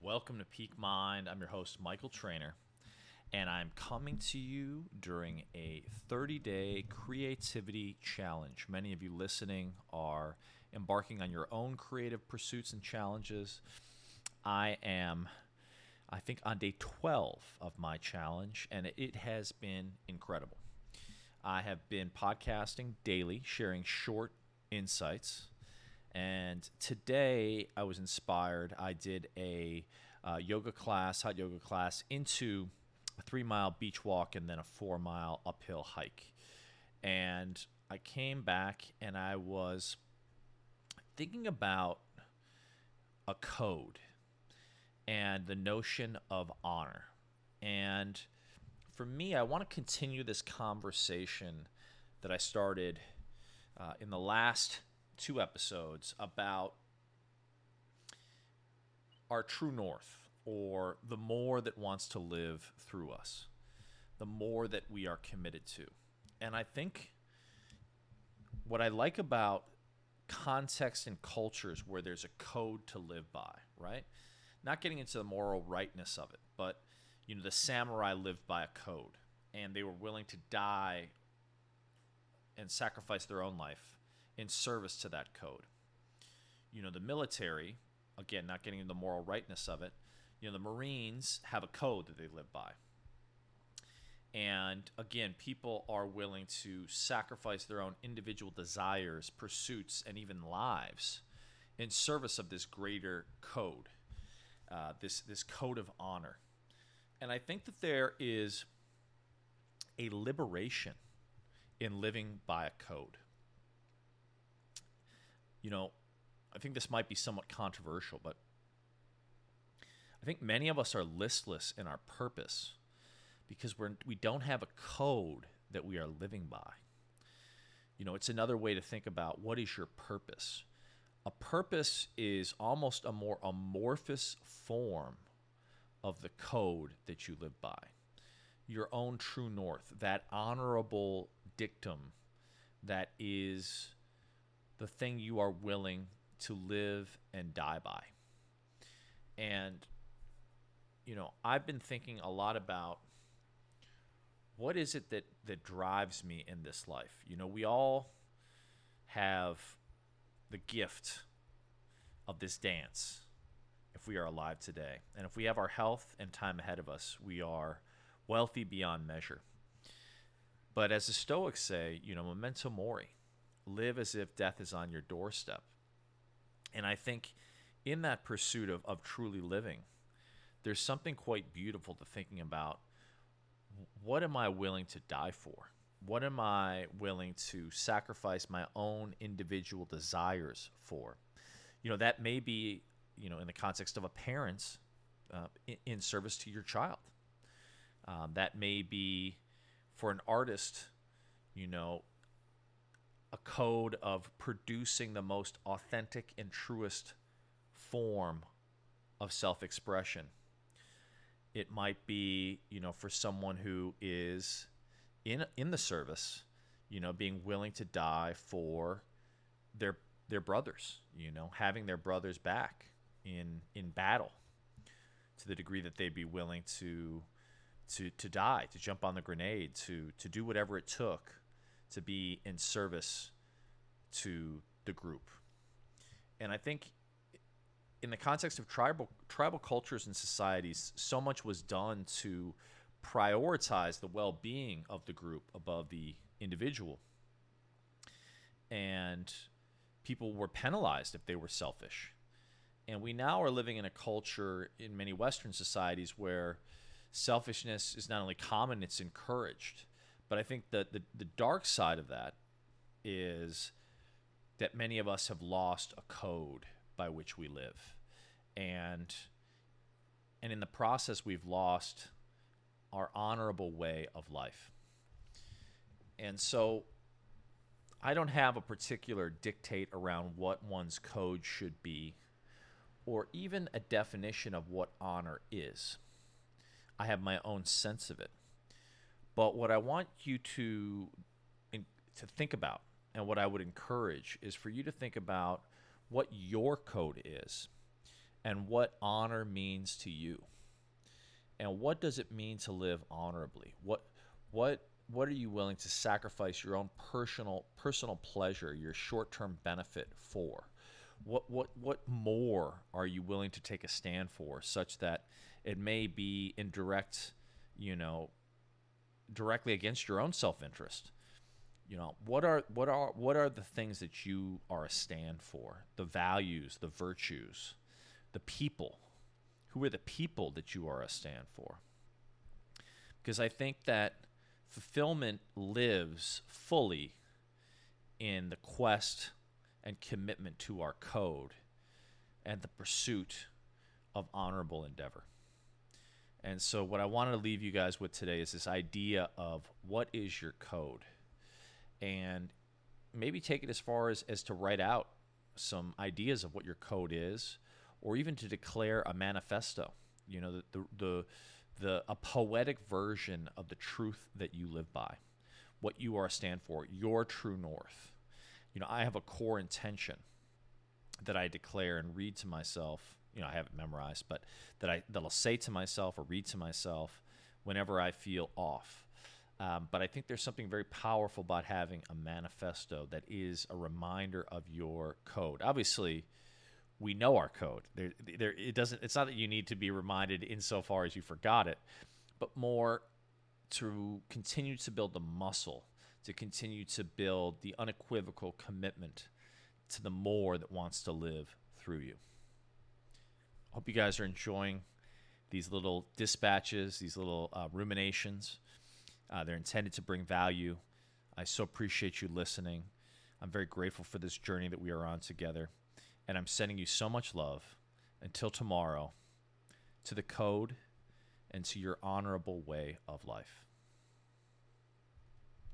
Welcome to Peak Mind. I'm your host, Michael Trainer, and I'm coming to you during a 30 day creativity challenge. Many of you listening are embarking on your own creative pursuits and challenges. I am, I think, on day 12 of my challenge, and it has been incredible. I have been podcasting daily, sharing short insights and today I was inspired. I did a uh, yoga class, hot yoga class, into a three mile beach walk and then a four mile uphill hike. And I came back and I was thinking about a code and the notion of honor. And for me, I want to continue this conversation that I started uh, in the last two episodes about our true north or the more that wants to live through us, the more that we are committed to. And I think what I like about context and cultures where there's a code to live by, right? Not getting into the moral rightness of it, but you know, the samurai lived by a code and they were willing to die and sacrifice their own life in service to that code. You know, the military, again, not getting into the moral rightness of it, you know, the Marines have a code that they live by. And again, people are willing to sacrifice their own individual desires, pursuits, and even lives in service of this greater code, uh, this, this code of honor. And I think that there is a liberation in living by a code you know, I think this might be somewhat controversial, but I think many of us are listless in our purpose because we're we don't have a code that we are living by. You know, it's another way to think about what is your purpose. A purpose is almost a more amorphous form of the code that you live by. Your own true north, that honorable dictum that is the thing you are willing to live and die by. And, you know, I've been thinking a lot about what is it that, that drives me in this life? You know, we all have the gift of this dance if we are alive today. And if we have our health and time ahead of us, we are wealthy beyond measure. But as the Stoics say, you know, memento mori, live as if death is on your doorstep. And I think in that pursuit of, of truly living, there's something quite beautiful to thinking about what am I willing to die for? What am I willing to sacrifice my own individual desires for? You know, that may be, you know, in the context of a parent uh, in, in, service to your child. Um, that may be for an artist, you know, a code of producing the most authentic and truest form of self expression. It might be, you know, for someone who is in in the service, you know, being willing to die for their their brothers, you know, having their brothers back in in battle to the degree that they'd be willing to to to die, to jump on the grenade, to to do whatever it took to be in service to the group. And I think in the context of tribal tribal cultures and societies, so much was done to prioritize the well-being of the group above the individual. And people were penalized if they were selfish. And we now are living in a culture in many Western societies where selfishness is not only common, it's encouraged. But I think that the, the dark side of that is that many of us have lost a code by which we live. And and in the process we've lost our honorable way of life. And so I don't have a particular dictate around what one's code should be or even a definition of what honor is. I have my own sense of it. But what I want you to to think about and what I would encourage is for you to think about what your code is and what honor means to you. And what does it mean to live honorably? What what what are you willing to sacrifice your own personal personal pleasure, your short-term benefit for? What what what more are you willing to take a stand for such that it may be in direct, you know, directly against your own self-interest? You know, what are what are what are the things that you are a stand for? The values, the virtues, the people. Who are the people that you are a stand for? Because I think that fulfillment lives fully in the quest and commitment to our code and the pursuit of honorable endeavor. And so, what I wanted to leave you guys with today is this idea of what is your code? And maybe take it as far as, as to write out some ideas of what your code is, or even to declare a manifesto. You know, the, the, the, the a poetic version of the truth that you live by, what you are stand for, your true north. You know, I have a core intention that I declare and read to myself. You know, I haven't memorized, but that I that I'll say to myself or read to myself whenever I feel off. Um, but I think there's something very powerful about having a manifesto that is a reminder of your code. Obviously, we know our code. There, there, it doesn't. It's not that you need to be reminded insofar as you forgot it, but more to continue to build the muscle, to continue to build the unequivocal commitment to the more that wants to live through you. Hope you guys are enjoying these little dispatches, these little uh, ruminations. Uh, they're intended to bring value. I so appreciate you listening. I'm very grateful for this journey that we are on together. And I'm sending you so much love until tomorrow to the code and to your honorable way of life.